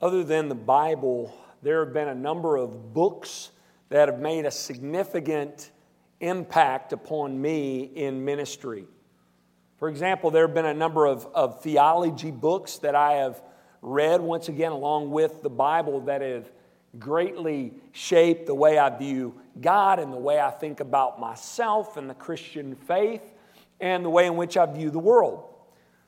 Other than the Bible, there have been a number of books that have made a significant impact upon me in ministry. For example, there have been a number of, of theology books that I have read, once again, along with the Bible, that have greatly shaped the way I view God and the way I think about myself and the Christian faith and the way in which I view the world.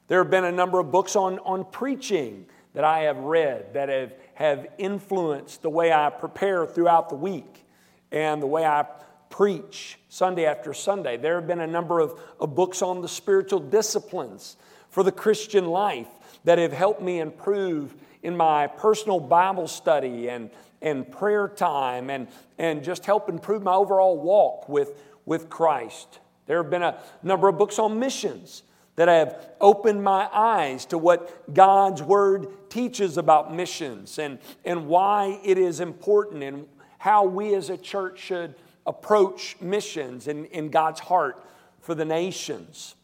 There have been a number of books on, on preaching that I have read that have, have influenced the way I prepare throughout the week and the way I preach Sunday after Sunday. There have been a number of, of books on the spiritual disciplines for the Christian life that have helped me improve in my personal Bible study and, and prayer time and, and just help improve my overall walk with, with Christ. There have been a number of books on missions that I have opened my eyes to what God's Word teaches about missions and, and why it is important and how we as a church should approach missions in, in God's heart for the nations.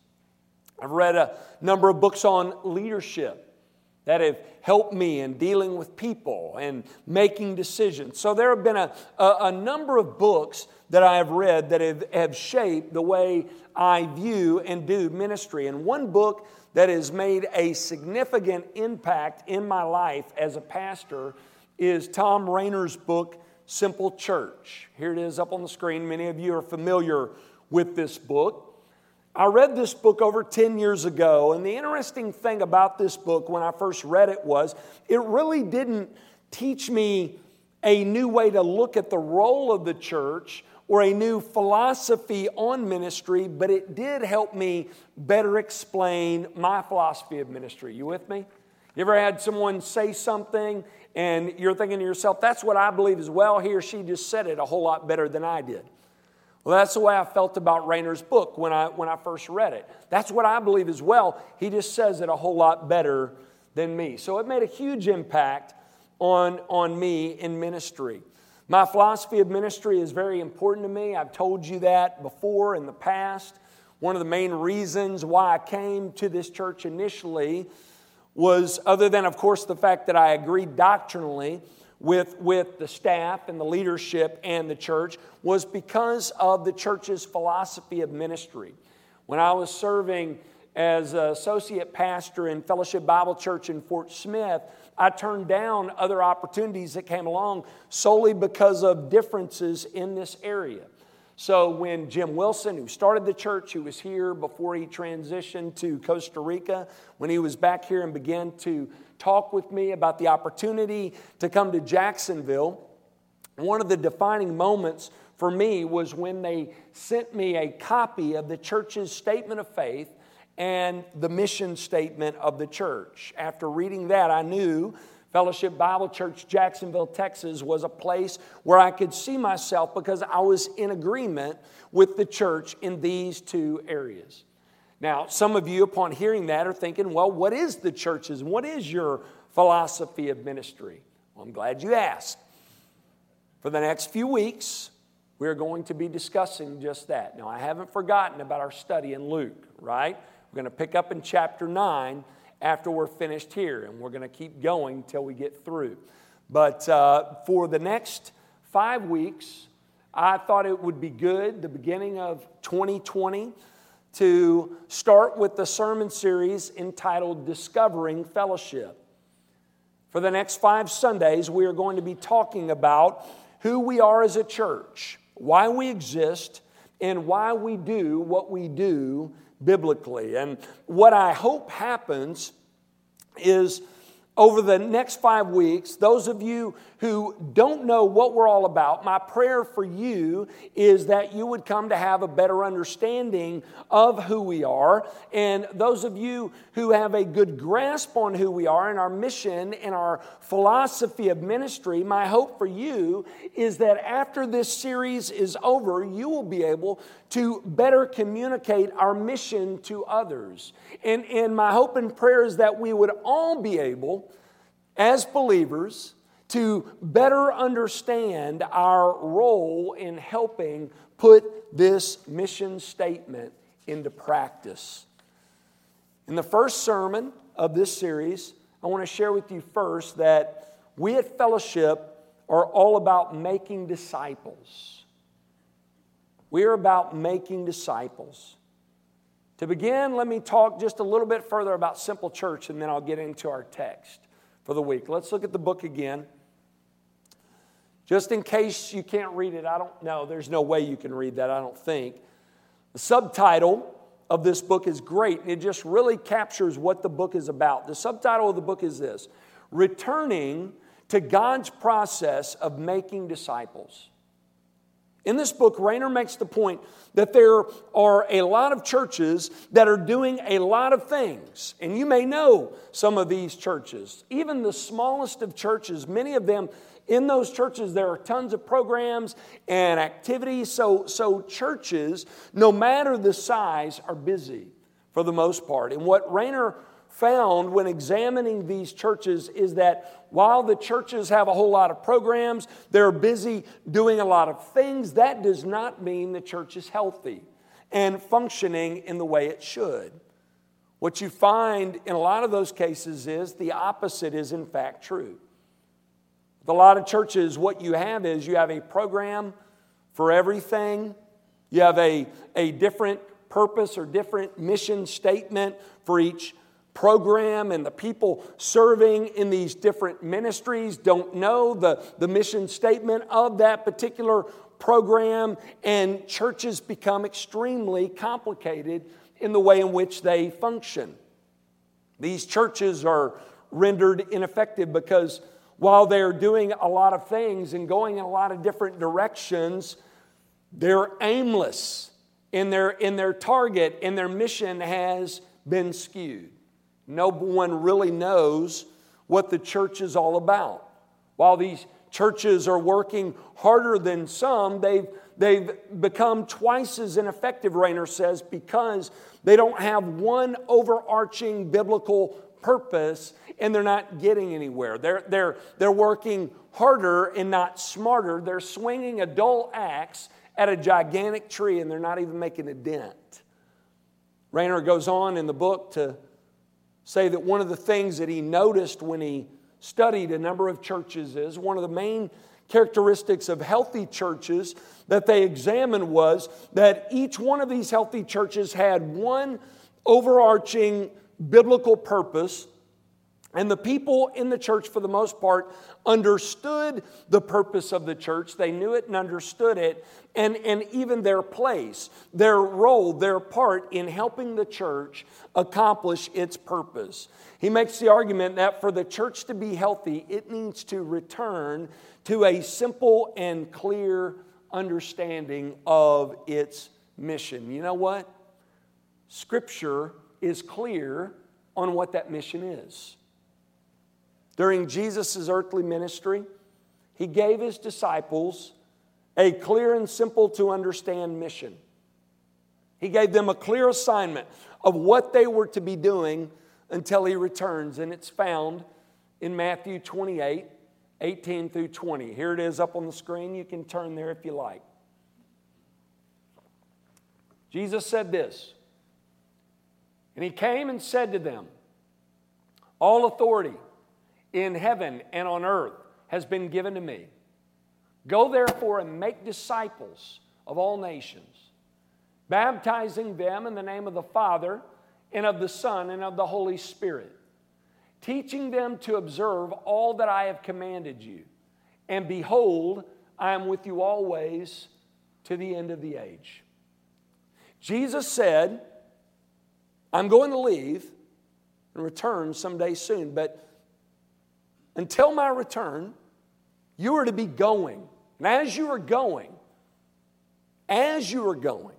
I've read a number of books on leadership that have helped me in dealing with people and making decisions. So there have been a, a, a, number of books that I have read that have, have shaped the way I view and do ministry. And one book that has made a significant impact in my life as a pastor is Thom Rainer's book, Simple Church. Here it is up on the screen. Many of you are familiar with this book. I read this book over 10 years ago, and the interesting thing about this book when I first read it was it really didn't teach me a new way to look at the role of the church or a new philosophy on ministry, but it did help me better explain my philosophy of ministry. You with me? You ever had someone say something and you're thinking to yourself, that's what I believe as well? He or she just said it a whole lot better than I did. Well, that's the way I felt about Rainer's book when I, when I first read it. That's what I believe as well. He just says it a whole lot better than me. So it made a huge impact on, on me in ministry. My philosophy of ministry is very important to me. I've told you that before in the past. One of the main reasons why I came to this church initially was, other than, of course, the fact that I agreed doctrinally with, with the staff and the leadership and the church was because of the church's philosophy of ministry. When I was serving as associate pastor in Fellowship Bible Church in Fort Smith, I turned down other opportunities that came along solely because of differences in this area. So when Jim Wilson, who started the church, who was here before he transitioned to Costa Rica, when he was back here and began to talk with me about the opportunity to come to Jacksonville, one of the defining moments for me was when they sent me a copy of the church's statement of faith and the mission statement of the church. After reading that, I knew Fellowship Bible Church, Jacksonville, Texas, was a place where I could see myself because I was in agreement with the church in these two areas. Now, some of you, upon hearing that, are thinking, well, what is the church's? What is your philosophy of ministry? Well, I'm glad you asked. For the next few weeks, we're going to be discussing just that. Now, I haven't forgotten about our study in Luke, right? We're going to pick up in chapter 9 after we're finished here, and we're going to keep going till we get through. But uh, for the next five weeks, I thought it would be good, the beginning of 2020 to start with the sermon series entitled Discovering Fellowship. For the next five Sundays, we are going to be talking about who we are as a church, why we exist, and why we do what we do biblically. And what I hope happens is over the next five weeks, those of you who don't know what we're all about, my prayer for you is that you would come to have a better understanding of who we are. And those of you who have a good grasp on who we are and our mission and our philosophy of ministry, my hope for you is that after this series is over, you will be able to better communicate our mission to others. And, and my hope and prayer is that we would all be able, as believers, to better understand our role in helping put this mission statement into practice. In the first sermon of this series, I want to share with you first that we at Fellowship are all about making disciples. We are about making disciples. To begin, let me talk just a little bit further about Simple Church and then I'll get into our text for the week. Let's look at the book again. Just in case you can't read it, I don't know. There's no way you can read that, I don't think. The subtitle of this book is great. It just really captures what the book is about. The subtitle of the book is this Returning to God's process of making disciples. In this book, Rainer makes the point that there are a lot of churches that are doing a lot of things. And you may know some of these churches. Even the smallest of churches, many of them in those churches, there are tons of programs and activities. So, so churches, no matter the size, are busy for the most part. And what Rainer found when examining these churches is that while the churches have a whole lot of programs, they're busy doing a lot of things, that does not mean the church is healthy and functioning in the way it should. What you find in a lot of those cases is the opposite is in fact true. With a lot of churches, what you have is you have a program for everything, you have a, a different purpose or different mission statement for each program and the people serving in these different ministries don't know the, the mission statement of that particular program, and churches become extremely complicated in the way in which they function. These churches are rendered ineffective because while they're doing a lot of things and going in a lot of different directions, they're aimless in their, in their target and their mission has been skewed. No one really knows what the church is all about. While these churches are working harder than some, they've, they've become twice as ineffective, Rainer says, because they don't have one overarching biblical purpose and they're not getting anywhere. They're, they're, they're working harder and not smarter. They're swinging a dull axe at a gigantic tree and they're not even making a dent. Rainer goes on in the book to say that one of the things that he noticed when he studied a number of churches is one of the main characteristics of healthy churches that they examined was that each one of these healthy churches had one overarching biblical purpose and the people in the church, for the most part, understood the purpose of the church. They knew it and understood it, and, and even their place, their role, their part in helping the church accomplish its purpose. He makes the argument that for the church to be healthy, it needs to return to a simple and clear understanding of its mission. You know what? Scripture is clear on what that mission is. During Jesus' earthly ministry, he gave his disciples a clear and simple to understand mission. He gave them a clear assignment of what they were to be doing until he returns, and it's found in Matthew 28 18 through 20. Here it is up on the screen. You can turn there if you like. Jesus said this, and he came and said to them, All authority in heaven and on earth has been given to me. Go therefore and make disciples of all nations, baptizing them in the name of the Father and of the Son and of the Holy Spirit, teaching them to observe all that I have commanded you. And behold, I am with you always to the end of the age. Jesus said, I'm going to leave and return someday soon, but until my return, you are to be going. And as you are going, as you are going,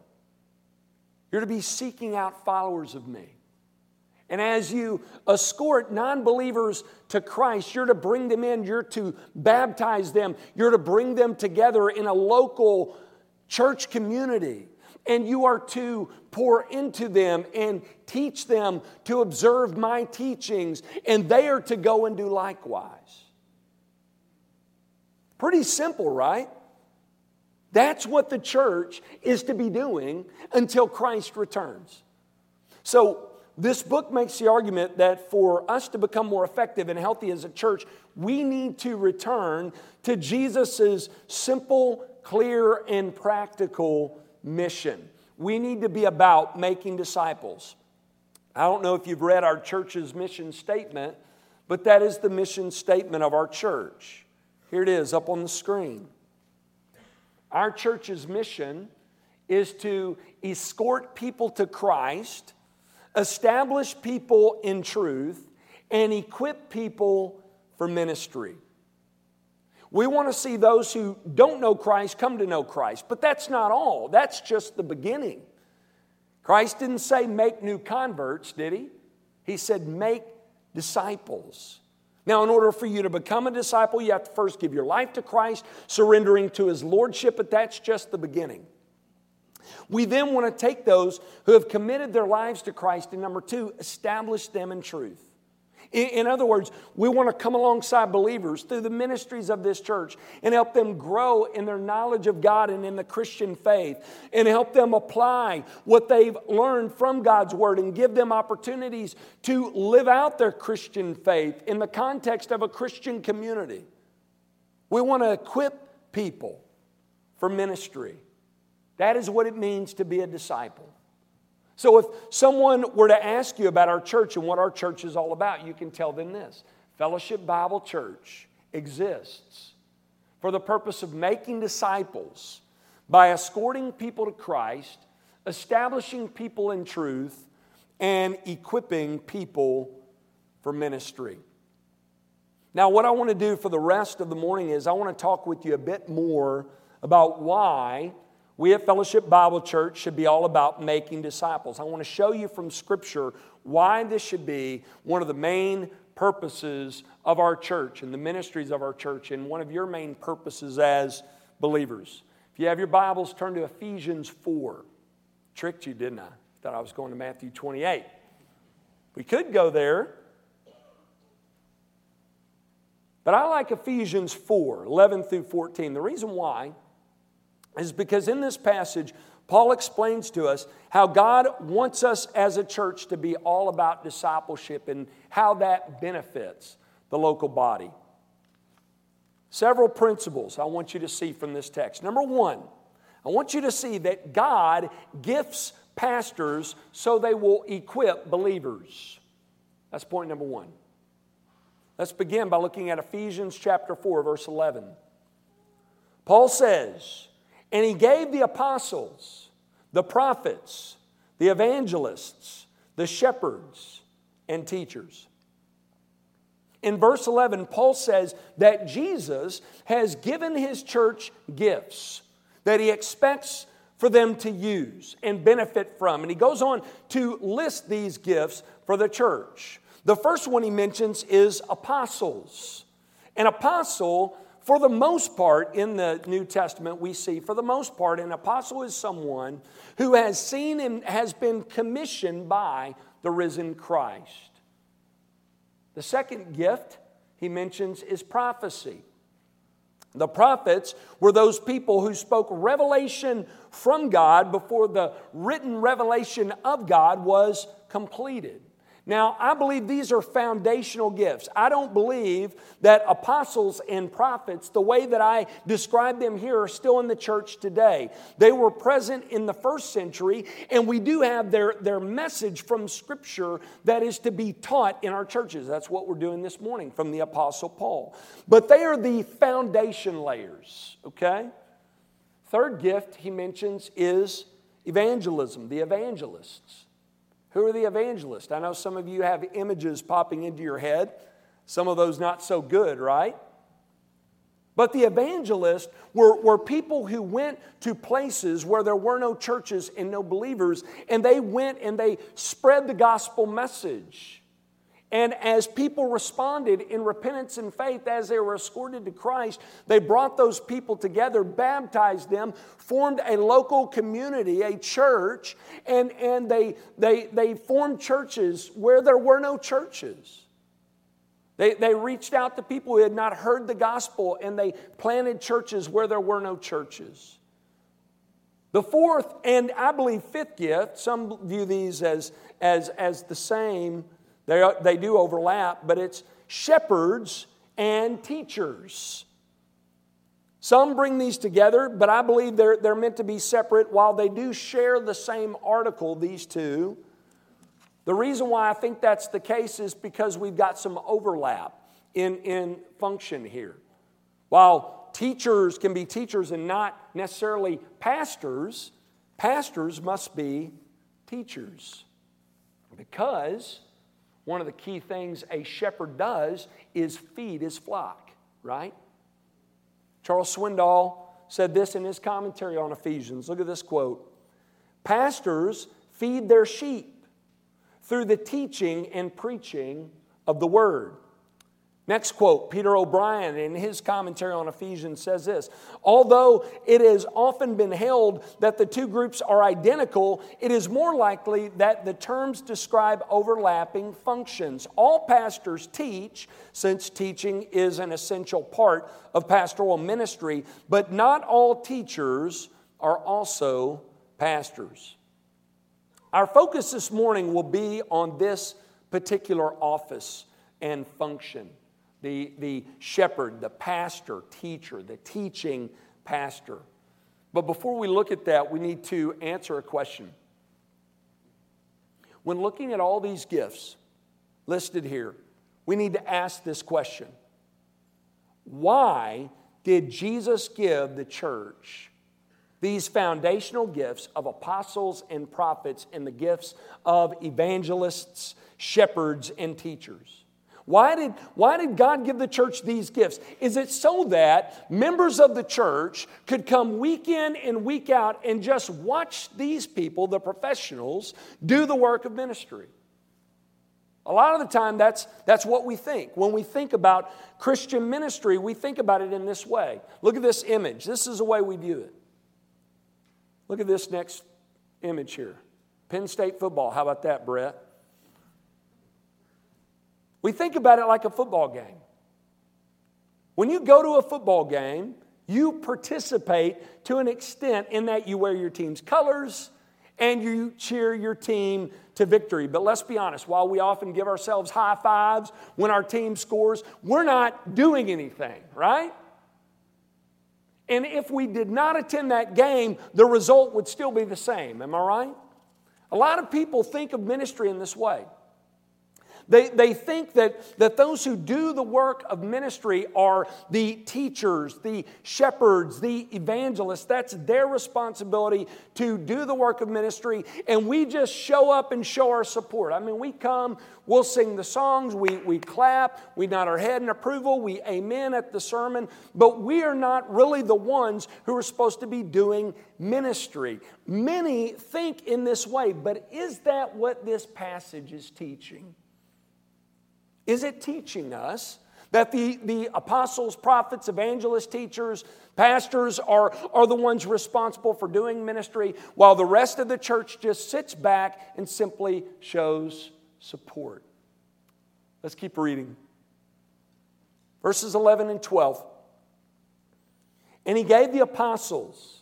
you're to be seeking out followers of me. And as you escort non believers to Christ, you're to bring them in, you're to baptize them, you're to bring them together in a local church community. And you are to pour into them and teach them to observe my teachings, and they are to go and do likewise. Pretty simple, right? That's what the church is to be doing until Christ returns. So, this book makes the argument that for us to become more effective and healthy as a church, we need to return to Jesus' simple, clear, and practical mission. We need to be about making disciples. I don't know if you've read our church's mission statement, but that is the mission statement of our church. Here it is up on the screen. Our church's mission is to escort people to Christ, establish people in truth, and equip people for ministry. We want to see those who don't know Christ come to know Christ, but that's not all. That's just the beginning. Christ didn't say make new converts, did he? He said make disciples. Now, in order for you to become a disciple, you have to first give your life to Christ, surrendering to his lordship, but that's just the beginning. We then want to take those who have committed their lives to Christ, and number two, establish them in truth. In, other words, we want to come alongside believers through the ministries of this church and help them grow in their knowledge of God and in the Christian faith and help them apply what they've learned from God's Word and give them opportunities to live out their Christian faith in the context of a Christian community. We want to equip people for ministry. That is what it means to be a disciple. So if someone were to ask you about our church and what our church is all about, you can tell them this Fellowship Bible Church exists for the purpose of making disciples by escorting people to Christ, establishing people in truth, and equipping people for ministry. Now, what I want to do for the rest of the morning is I want to talk with you a bit more about why we at Fellowship Bible Church should be all about making disciples. I want to show you from Scripture why this should be one of the main purposes of our church and the ministries of our church, and one of your main purposes as believers. If you have your Bibles, turn to Ephesians 4. Tricked you, didn't I? Thought I was going to Matthew 28. We could go there. But I like Ephesians 4, 11 through 14. The reason why is because in this passage, Paul explains to us how God wants us as a church to be all about discipleship and how that benefits the local body. Several principles I want you to see from this text. Number one, I want you to see that God gifts pastors so they will equip believers. That's point number one. Let's begin by looking at Ephesians chapter 4, verse 11. Paul says, and he gave the apostles, the prophets, the evangelists, the shepherds, and teachers. In verse 11, Paul says that Jesus has given his church gifts that he expects for them to use and benefit from. And he goes on to list these gifts for the church. The first one he mentions is apostles. An apostle for the most part, in the New Testament, we see, for the most part, an apostle is someone who has seen and has been commissioned by the risen Christ. The second gift he mentions is prophecy. The prophets were those people who spoke revelation from God before the written revelation of God was completed. Now, I believe these are foundational gifts. I don't believe that apostles and prophets, the way that I describe them here, are still in the church today. They were present in the first century, and we do have their, their message from Scripture that is to be taught in our churches. That's what we're doing this morning from the Apostle Paul. But they are the foundation layers, okay? Third gift he mentions is evangelism, the evangelists. Who are the evangelists? I know some of you have images popping into your head, some of those not so good, right? But the evangelists were, were people who went to places where there were no churches and no believers, and they went and they spread the gospel message. And as people responded in repentance and faith as they were escorted to Christ, they brought those people together, baptized them, formed a local community, a church, and, and they, they, they formed churches where there were no churches. They, they reached out to people who had not heard the gospel and they planted churches where there were no churches. The fourth, and I believe fifth gift, some view these as, as, as the same, they, they do overlap, but it's shepherds and teachers. Some bring these together, but I believe they're, they're meant to be separate while they do share the same article, these two. The reason why I think that's the case is because we've got some overlap in, in function here. While teachers can be teachers and not necessarily pastors, pastors must be teachers. Because one of the key things a shepherd does is feed his flock, right? Charles Swindoll said this in his commentary on Ephesians. Look at this quote Pastors feed their sheep through the teaching and preaching of the word. Next quote, Peter O'Brien in his commentary on Ephesians says this Although it has often been held that the two groups are identical, it is more likely that the terms describe overlapping functions. All pastors teach, since teaching is an essential part of pastoral ministry, but not all teachers are also pastors. Our focus this morning will be on this particular office and function the, the shepherd, the pastor, teacher, the teaching pastor. But before we look at that, we need to answer a question. When looking at all these gifts listed here, we need to ask this question Why did Jesus give the church these foundational gifts of apostles and prophets and the gifts of evangelists, shepherds, and teachers? Why did, why did God give the church these gifts? Is it so that members of the church could come week in and week out and just watch these people, the professionals, do the work of ministry? A lot of the time, that's, that's what we think. When we think about Christian ministry, we think about it in this way. Look at this image. This is the way we view it. Look at this next image here Penn State football. How about that, Brett? We think about it like a football game. When you go to a football game, you participate to an extent in that you wear your team's colors and you cheer your team to victory. But let's be honest, while we often give ourselves high fives when our team scores, we're not doing anything, right? And if we did not attend that game, the result would still be the same. Am I right? A lot of people think of ministry in this way. They, they think that, that those who do the work of ministry are the teachers, the shepherds, the evangelists. That's their responsibility to do the work of ministry, and we just show up and show our support. I mean, we come, we'll sing the songs, we, we clap, we nod our head in approval, we amen at the sermon, but we are not really the ones who are supposed to be doing ministry. Many think in this way, but is that what this passage is teaching? Is it teaching us that the, the apostles, prophets, evangelists, teachers, pastors are, are the ones responsible for doing ministry, while the rest of the church just sits back and simply shows support? Let's keep reading. Verses 11 and 12. And he gave the apostles,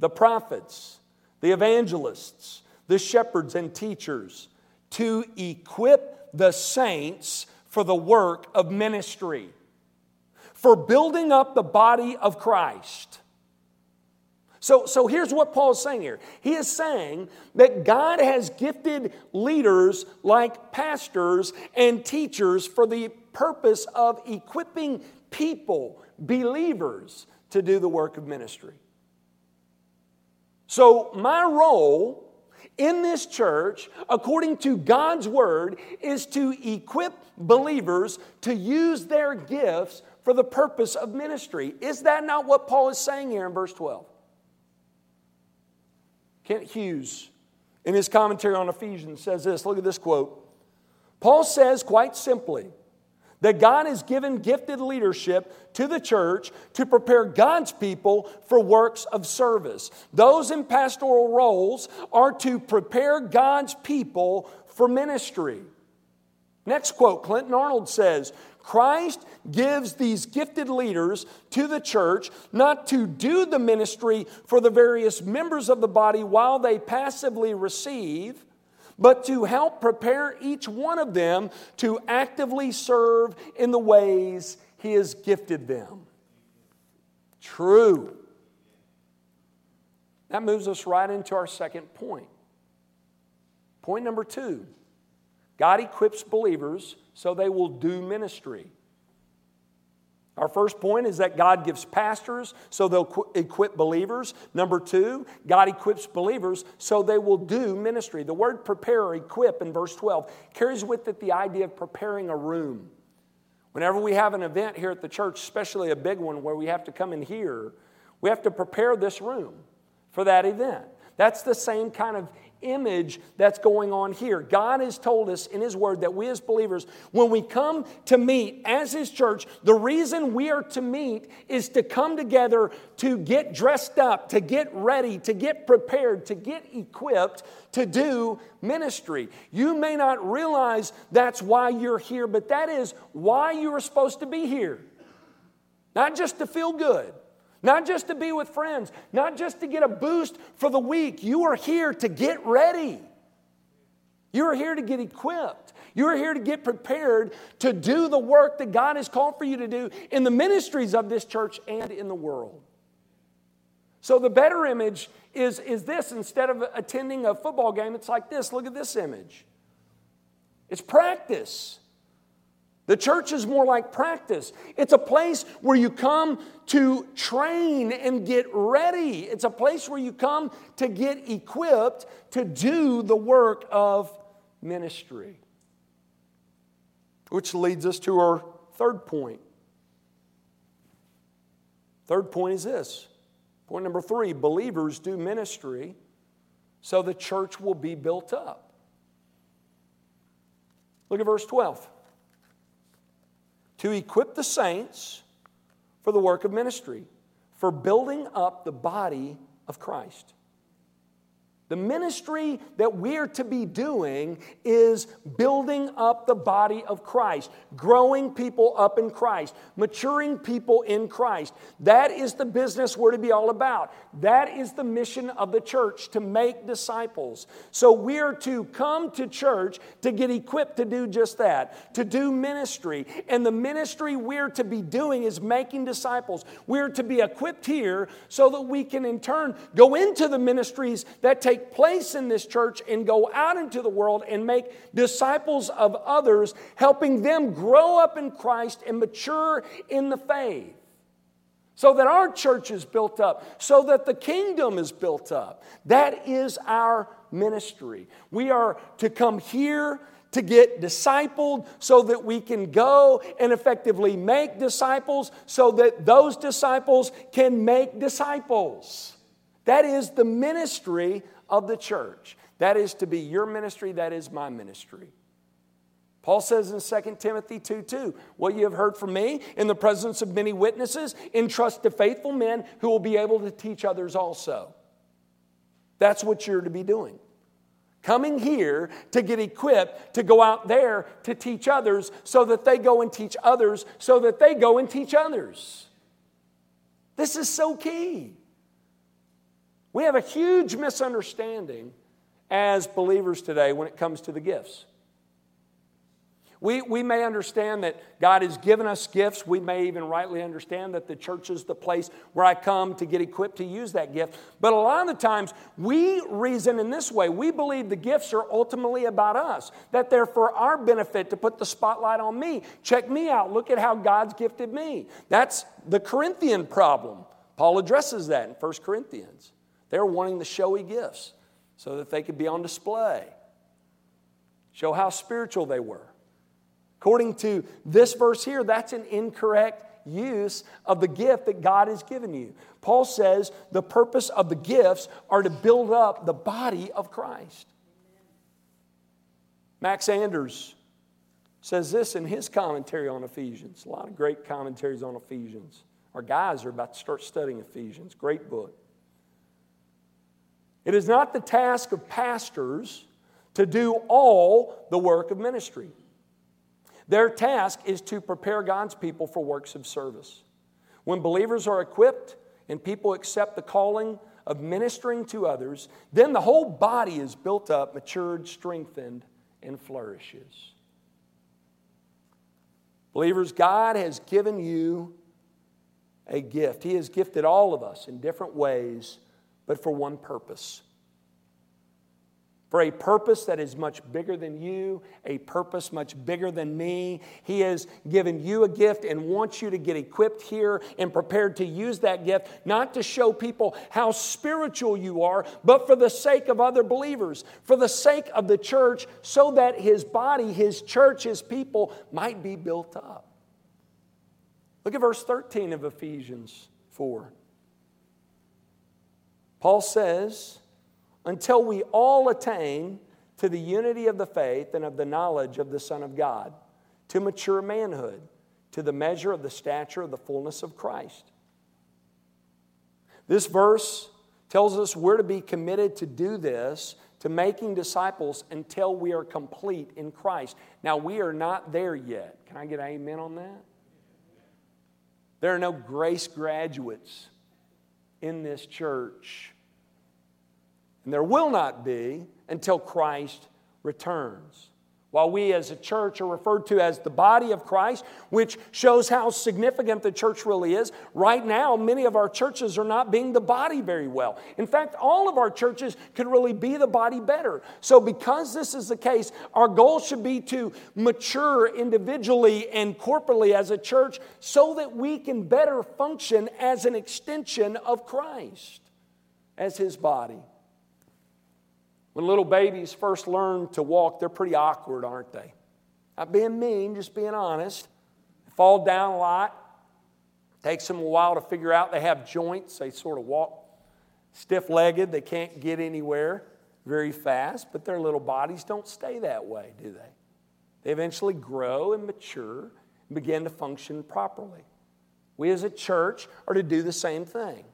the prophets, the evangelists, the shepherds, and teachers to equip the saints for the work of ministry, for building up the body of Christ. So, so here's what Paul's saying here. He is saying that God has gifted leaders like pastors and teachers for the purpose of equipping people, believers, to do the work of ministry. So, my role in this church, according to God's word, is to equip believers to use their gifts for the purpose of ministry. Is that not what Paul is saying here in verse 12? Kent Hughes, in his commentary on Ephesians, says this look at this quote. Paul says quite simply, that God has given gifted leadership to the church to prepare God's people for works of service. Those in pastoral roles are to prepare God's people for ministry. Next quote Clinton Arnold says Christ gives these gifted leaders to the church not to do the ministry for the various members of the body while they passively receive, but to help prepare each one of them to actively serve in the ways He has gifted them. True. That moves us right into our second point. Point number two God equips believers so they will do ministry. Our first point is that God gives pastors so they'll equip believers. Number two, God equips believers so they will do ministry. The word prepare or equip in verse 12 carries with it the idea of preparing a room. Whenever we have an event here at the church, especially a big one where we have to come in here, we have to prepare this room for that event. That's the same kind of image that's going on here. God has told us in His Word that we as believers, when we come to meet as His church, the reason we are to meet is to come together to get dressed up, to get ready, to get prepared, to get equipped to do ministry. You may not realize that's why you're here, but that is why you are supposed to be here. Not just to feel good not just to be with friends, not just to get a boost for the week. You are here to get ready. You are here to get equipped. You are here to get prepared to do the work that God has called for you to do in the ministries of this church and in the world. So, the better image is, is this instead of attending a football game, it's like this. Look at this image. It's practice. The church is more like practice. It's a place where you come to train and get ready. It's a place where you come to get equipped to do the work of ministry. Which leads us to our third point. Third point is this point number three believers do ministry so the church will be built up. Look at verse 12 to equip the saints for the work of ministry, for building up the body of Christ. The ministry that we're to be doing is building up the body of Christ, growing people up in Christ, maturing people in Christ. That is the business we're to be all about. That is the mission of the church to make disciples. So we're to come to church to get equipped to do just that, to do ministry. And the ministry we're to be doing is making disciples. We're to be equipped here so that we can in turn go into the ministries that take take place in this church and go out into the world and make disciples of others, helping them grow up in Christ and mature in the faith. So that our church is built up, so that the kingdom is built up. That is our ministry. We are to come here to get discipled so that we can go and effectively make disciples so that those disciples can make disciples. That is the ministry of the church. That is to be your ministry, that is my ministry. Paul says in 2 Timothy 2 2, What you have heard from me in the presence of many witnesses, entrust to faithful men who will be able to teach others also. That's what you're to be doing. Coming here to get equipped to go out there to teach others so that they go and teach others so that they go and teach others. This is so key. We have a huge misunderstanding as believers today when it comes to the gifts. We, we may understand that God has given us gifts. We may even rightly understand that the church is the place where I come to get equipped to use that gift. But a lot of the times, we reason in this way. We believe the gifts are ultimately about us, that they're for our benefit to put the spotlight on me. Check me out. Look at how God's gifted me. That's the Corinthian problem. Paul addresses that in 1 Corinthians. They were wanting the showy gifts so that they could be on display, show how spiritual they were. According to this verse here, that's an incorrect use of the gift that God has given you. Paul says the purpose of the gifts are to build up the body of Christ. Max Anders says this in his commentary on Ephesians. A lot of great commentaries on Ephesians. Our guys are about to start studying Ephesians. Great book. It is not the task of pastors to do all the work of ministry. Their task is to prepare God's people for works of service. When believers are equipped and people accept the calling of ministering to others, then the whole body is built up, matured, strengthened, and flourishes. Believers, God has given you a gift. He has gifted all of us in different ways, but for one purpose for a purpose that is much bigger than you, a purpose much bigger than me. He has given you a gift and wants you to get equipped here and prepared to use that gift, not to show people how spiritual you are, but for the sake of other believers, for the sake of the church, so that his body, his church, his people might be built up. Look at verse 13 of Ephesians 4. Paul says, until we all attain to the unity of the faith and of the knowledge of the Son of God, to mature manhood, to the measure of the stature of the fullness of Christ. This verse tells us we're to be committed to do this, to making disciples until we are complete in Christ. Now, we are not there yet. Can I get amen on that? There are no grace graduates in this church and there will not be until Christ returns. While we as a church are referred to as the body of Christ, which shows how significant the church really is, right now, many of our churches are not being the body very well. In fact, all of our churches could really be the body better. So, because this is the case, our goal should be to mature individually and corporately as a church so that we can better function as an extension of Christ as his body. When little babies first learn to walk, they're pretty awkward, aren't they? Not being mean, just being honest. They fall down a lot. Takes them a while to figure out they have joints. They sort of walk stiff legged. They can't get anywhere very fast, but their little bodies don't stay that way, do they? They eventually grow and mature and begin to function properly. We as a church are to do the same thing.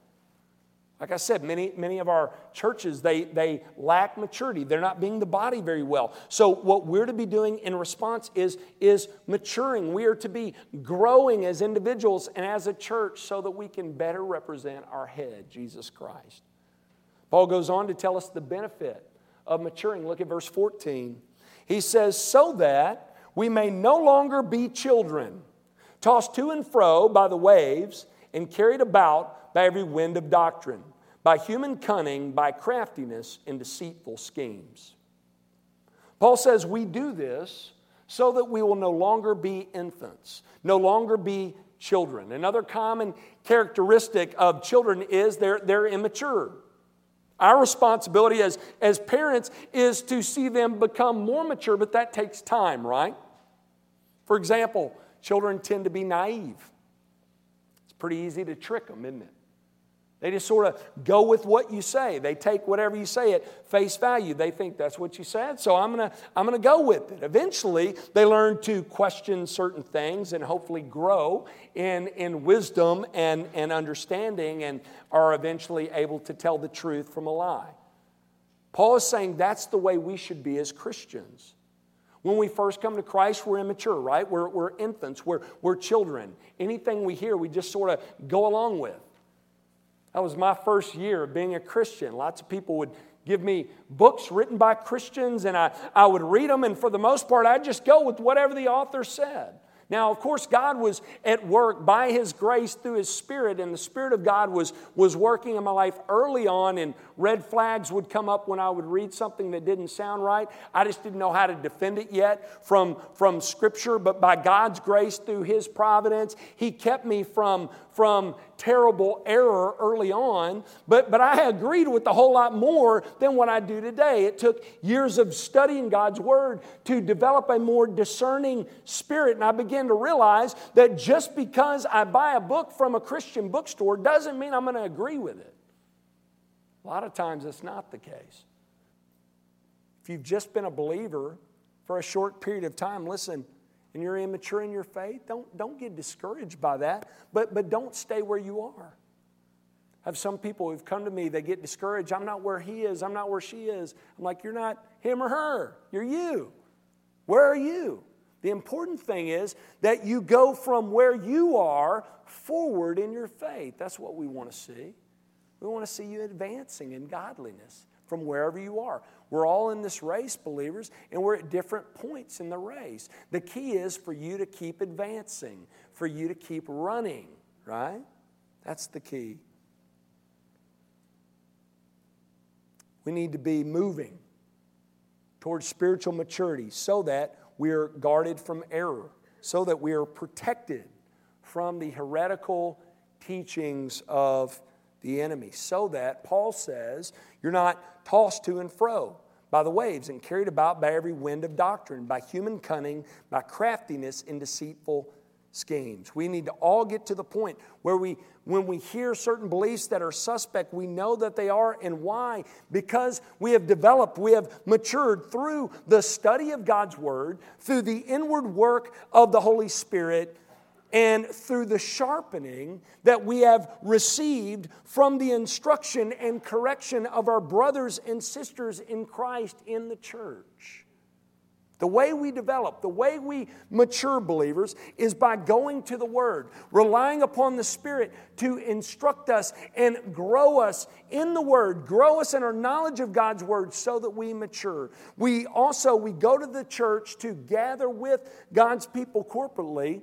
Like I said, many, many of our churches, they, they lack maturity. They're not being the body very well. So, what we're to be doing in response is, is maturing. We are to be growing as individuals and as a church so that we can better represent our head, Jesus Christ. Paul goes on to tell us the benefit of maturing. Look at verse 14. He says, So that we may no longer be children, tossed to and fro by the waves and carried about by every wind of doctrine by human cunning, by craftiness, and deceitful schemes. Paul says we do this so that we will no longer be infants, no longer be children. Another common characteristic of children is they're, they're immature. Our responsibility as, as parents is to see them become more mature, but that takes time, right? For example, children tend to be naive. It's pretty easy to trick them, isn't it? They just sort of go with what you say. They take whatever you say at face value. They think that's what you said, so I'm going to I'm going to go with it. Eventually, they learn to question certain things and hopefully grow in, in wisdom and, and understanding and are eventually able to tell the truth from a lie. Paul is saying that's the way we should be as Christians. When we first come to Christ, we're immature, right? We're, we're infants, we're, we're children. Anything we hear, we just sort of go along with. That was my first year of being a Christian. Lots of people would give me books written by Christians, and I, I would read them, and for the most part, I'd just go with whatever the author said. Now, of course, God was at work by His grace through His Spirit, and the Spirit of God was, was working in my life early on, and red flags would come up when I would read something that didn't sound right. I just didn't know how to defend it yet from, from Scripture, but by God's grace through His providence, He kept me from, from terrible error early on, but, but I agreed with a whole lot more than what I do today. It took years of studying God's Word to develop a more discerning spirit, and I began to realize that just because I buy a book from a Christian bookstore doesn't mean I'm going to agree with it. A lot of times it's not the case. If you've just been a believer for a short period of time, listen, and you're immature in your faith, don't, don't get discouraged by that, but, but don't stay where you are. I have some people who've come to me, they get discouraged. I'm not where he is, I'm not where she is. I'm like, you're not him or her, you're you. Where are you? The important thing is that you go from where you are forward in your faith. That's what we want to see. We want to see you advancing in godliness from wherever you are. We're all in this race, believers, and we're at different points in the race. The key is for you to keep advancing, for you to keep running, right? That's the key. We need to be moving towards spiritual maturity so that we are guarded from error, so that we are protected from the heretical teachings of the enemy, so that, Paul says, you're not tossed to and fro by the waves and carried about by every wind of doctrine, by human cunning, by craftiness in deceitful schemes. We need to all get to the point where we, when we hear certain beliefs that are suspect, we know that they are and why. Because we have developed, we have matured through the study of God's Word, through the inward work of the Holy Spirit, and through the sharpening that we have received from the instruction and correction of our brothers and sisters in Christ in the church. The way we develop, the way we mature believers is by going to the Word, relying upon the Spirit to instruct us and grow us in the Word, grow us in our knowledge of God's Word so that we mature. We also we go to the church to gather with God's people corporately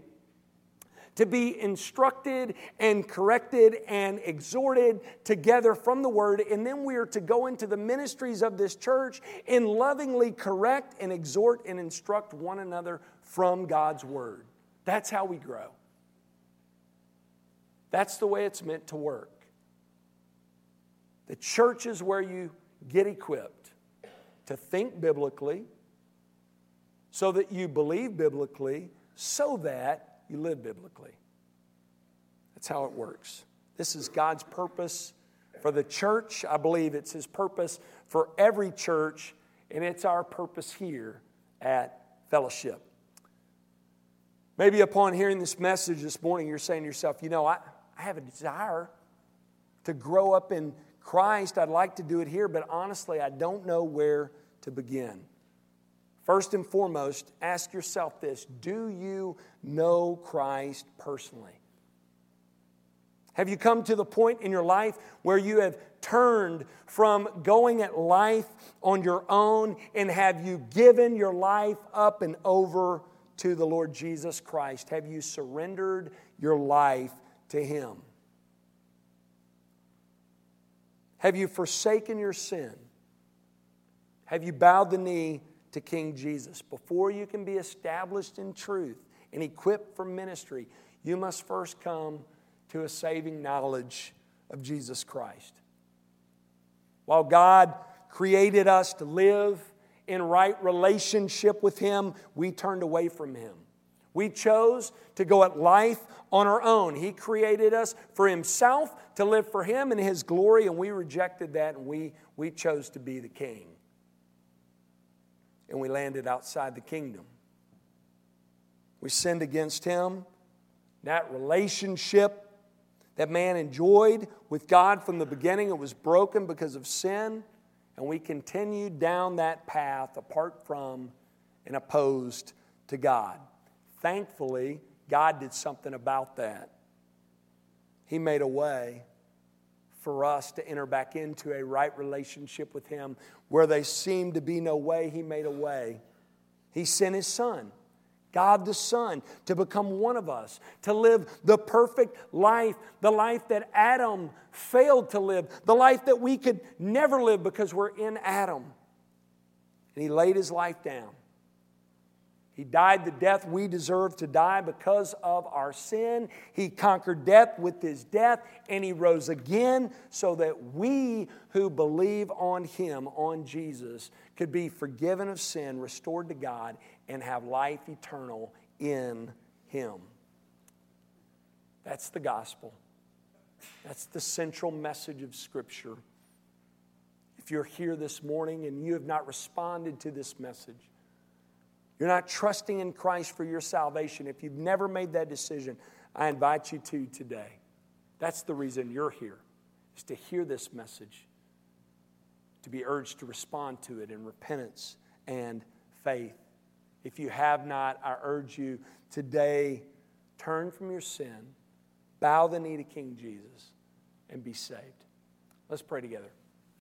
to be instructed and corrected and exhorted together from the Word. And then we are to go into the ministries of this church and lovingly correct and exhort and instruct one another from God's Word. That's how we grow. That's the way it's meant to work. The church is where you get equipped to think biblically, so that you believe biblically, so that you live biblically. That's how it works. This is God's purpose for the church. I believe it's His purpose for every church, and it's our purpose here at Fellowship. Maybe upon hearing this message this morning, you're saying to yourself, you know, I, I have a desire to grow up in Christ. I'd like to do it here, but honestly, I don't know where to begin. First and foremost, ask yourself this Do you know Christ personally? Have you come to the point in your life where you have turned from going at life on your own and have you given your life up and over to the Lord Jesus Christ? Have you surrendered your life to Him? Have you forsaken your sin? Have you bowed the knee to King Jesus. Before you can be established in truth and equipped for ministry, you must first come to a saving knowledge of Jesus Christ. While God created us to live in right relationship with Him, we turned away from Him. We chose to go at life on our own. He created us for Himself, to live for Him and His glory, and we rejected that and we, we chose to be the King and we landed outside the kingdom. We sinned against him. That relationship that man enjoyed with God from the beginning, it was broken because of sin, and we continued down that path apart from and opposed to God. Thankfully, God did something about that. He made a way for us to enter back into a right relationship with Him. Where there seemed to be no way, He made a way. He sent His Son, God the Son, to become one of us, to live the perfect life, the life that Adam failed to live, the life that we could never live because we're in Adam. And He laid His life down he died the death we deserve to die because of our sin. He conquered death with his death, and he rose again so that we who believe on him, on Jesus, could be forgiven of sin, restored to God, and have life eternal in him. That's the gospel. That's the central message of Scripture. If you're here this morning and you have not responded to this message, you're not trusting in Christ for your salvation, if you've never made that decision, I invite you to today. That's the reason you're here, is to hear this message, to be urged to respond to it in repentance and faith If you have not, I urge you today turn from your sin, bow the knee to King Jesus, and be saved. Let's pray together.